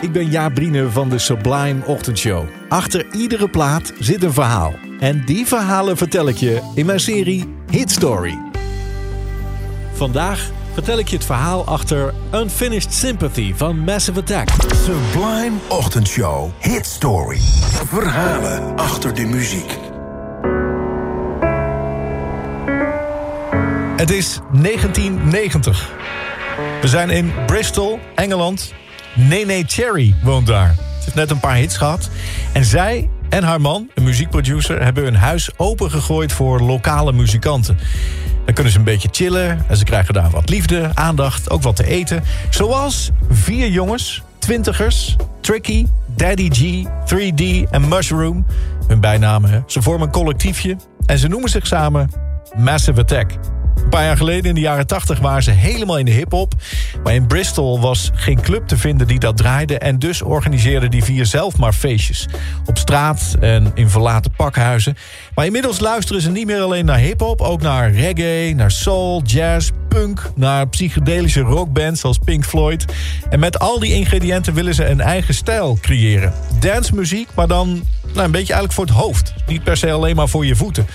Ik ben Jaap Briene van de Sublime Ochtendshow. Achter iedere plaat zit een verhaal. En die verhalen vertel ik je in mijn serie Hit Story. Vandaag vertel ik je het verhaal achter Unfinished Sympathy van Massive Attack. Sublime Ochtendshow. Hit Story. Verhalen achter de muziek. Het is 1990. We zijn in Bristol, Engeland. Nene Cherry woont daar. Ze heeft net een paar hits gehad. En zij en haar man, een muziekproducer... hebben hun huis opengegooid voor lokale muzikanten. Dan kunnen ze een beetje chillen en ze krijgen daar wat liefde, aandacht, ook wat te eten. Zoals vier jongens, twintigers, Tricky, Daddy G, 3D en Mushroom. Hun bijnamen, ze vormen een collectiefje en ze noemen zich samen Massive Attack. Een paar jaar geleden, in de jaren 80, waren ze helemaal in de hip-hop. Maar in Bristol was geen club te vinden die dat draaide. En dus organiseerden die vier zelf maar feestjes. Op straat en in verlaten pakhuizen. Maar inmiddels luisteren ze niet meer alleen naar hip-hop. Ook naar reggae, naar soul, jazz, punk. Naar psychedelische rockbands zoals Pink Floyd. En met al die ingrediënten willen ze een eigen stijl creëren. Dancemuziek, maar dan nou, een beetje eigenlijk voor het hoofd. Niet per se alleen maar voor je voeten.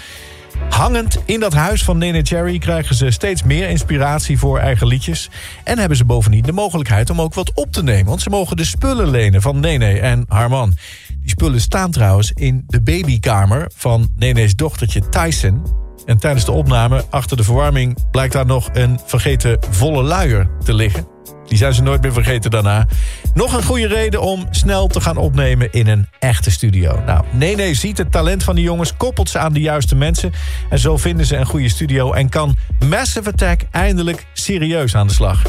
Hangend in dat huis van Nene Cherry krijgen ze steeds meer inspiratie voor eigen liedjes. En hebben ze bovendien de mogelijkheid om ook wat op te nemen. Want ze mogen de spullen lenen van Nene en haar man. Die spullen staan trouwens in de babykamer van Nene's dochtertje Tyson. En tijdens de opname achter de verwarming blijkt daar nog een vergeten volle luier te liggen. Die zijn ze nooit meer vergeten daarna. Nog een goede reden om snel te gaan opnemen in een echte studio. Nou, Nene ziet het talent van die jongens, koppelt ze aan de juiste mensen... en zo vinden ze een goede studio... en kan Massive Attack eindelijk serieus aan de slag.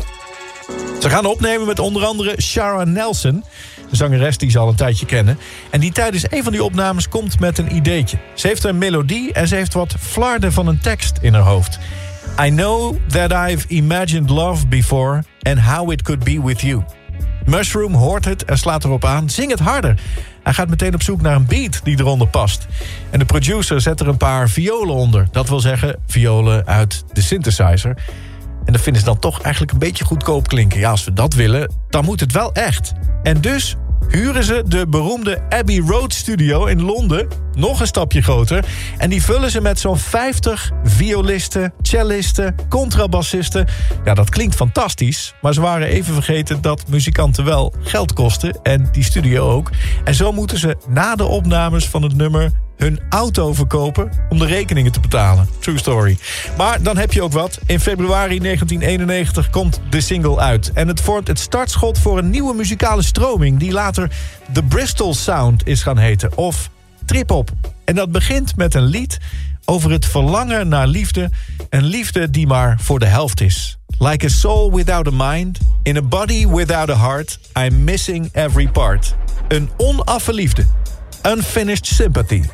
Ze gaan opnemen met onder andere Shara Nelson... de zangeres die ze al een tijdje kennen... en die tijdens een van die opnames komt met een ideetje. Ze heeft een melodie en ze heeft wat flarden van een tekst in haar hoofd... I know that I've imagined love before and how it could be with you. Mushroom hoort het en slaat erop aan. Zing het harder. Hij gaat meteen op zoek naar een beat die eronder past. En de producer zet er een paar violen onder. Dat wil zeggen, violen uit de synthesizer. Vinden ze dan toch eigenlijk een beetje goedkoop klinken. Ja, als we dat willen, dan moet het wel echt. En dus huren ze de beroemde Abbey Road Studio in Londen. Nog een stapje groter. En die vullen ze met zo'n 50 violisten, cellisten, contrabassisten. Ja, dat klinkt fantastisch. Maar ze waren even vergeten dat muzikanten wel geld kosten. En die studio ook. En zo moeten ze na de opnames van het nummer hun auto verkopen om de rekeningen te betalen. True story. Maar dan heb je ook wat. In februari 1991 komt de single uit. En het vormt het startschot voor een nieuwe muzikale stroming... die later de Bristol Sound is gaan heten. Of trip-hop. En dat begint met een lied over het verlangen naar liefde. Een liefde die maar voor de helft is. Like a soul without a mind, in a body without a heart... I'm missing every part. Een onaffe liefde. Unfinished Sympathy.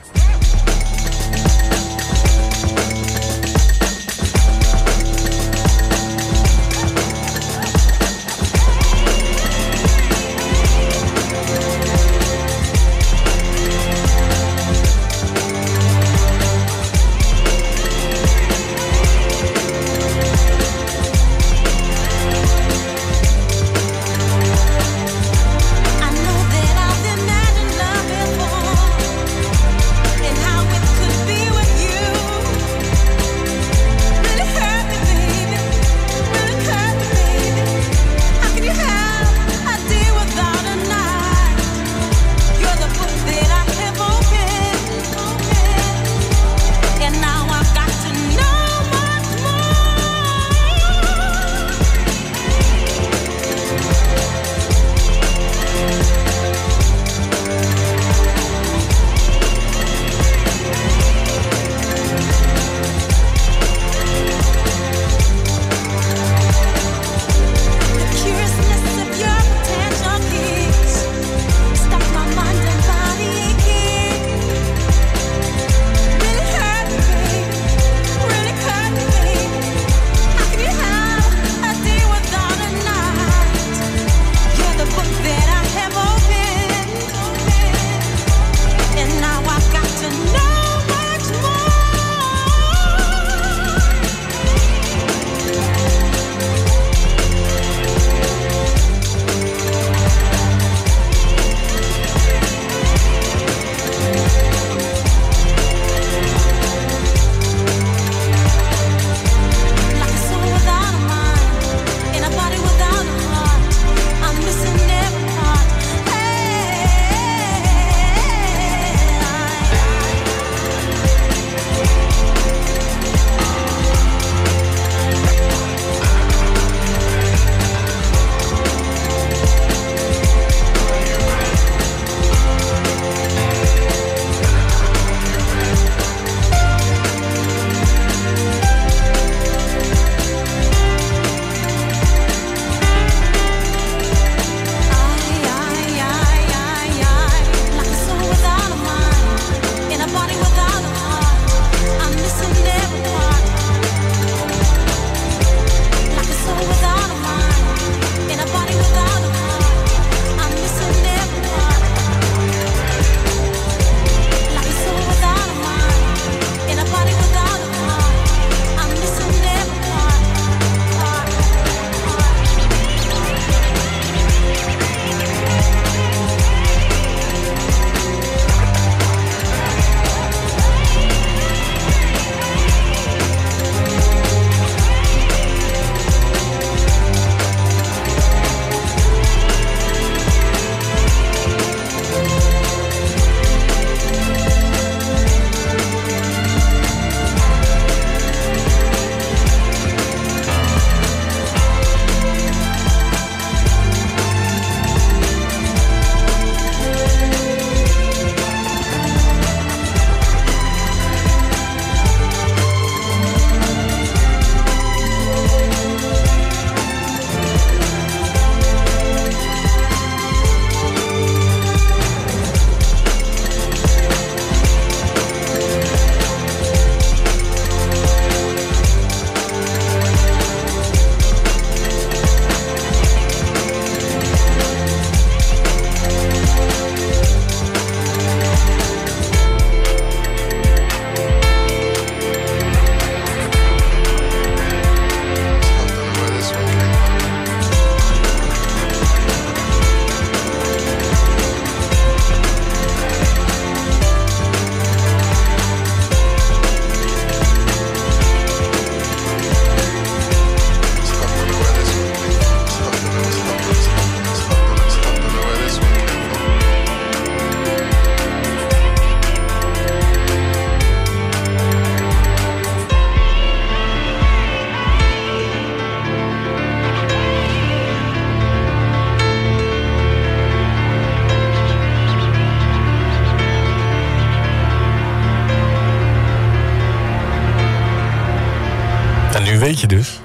Weet je dus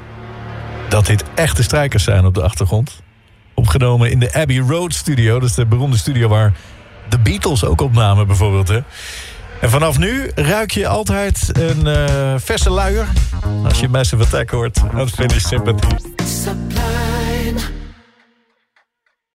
dat dit echte strijkers zijn op de achtergrond. Opgenomen in de Abbey Road Studio. Dat is de beroemde studio waar de Beatles ook opnamen bijvoorbeeld. Hè? En vanaf nu ruik je altijd een uh, verse luier. Als je Massive Attack hoort. Sympathie. Supply.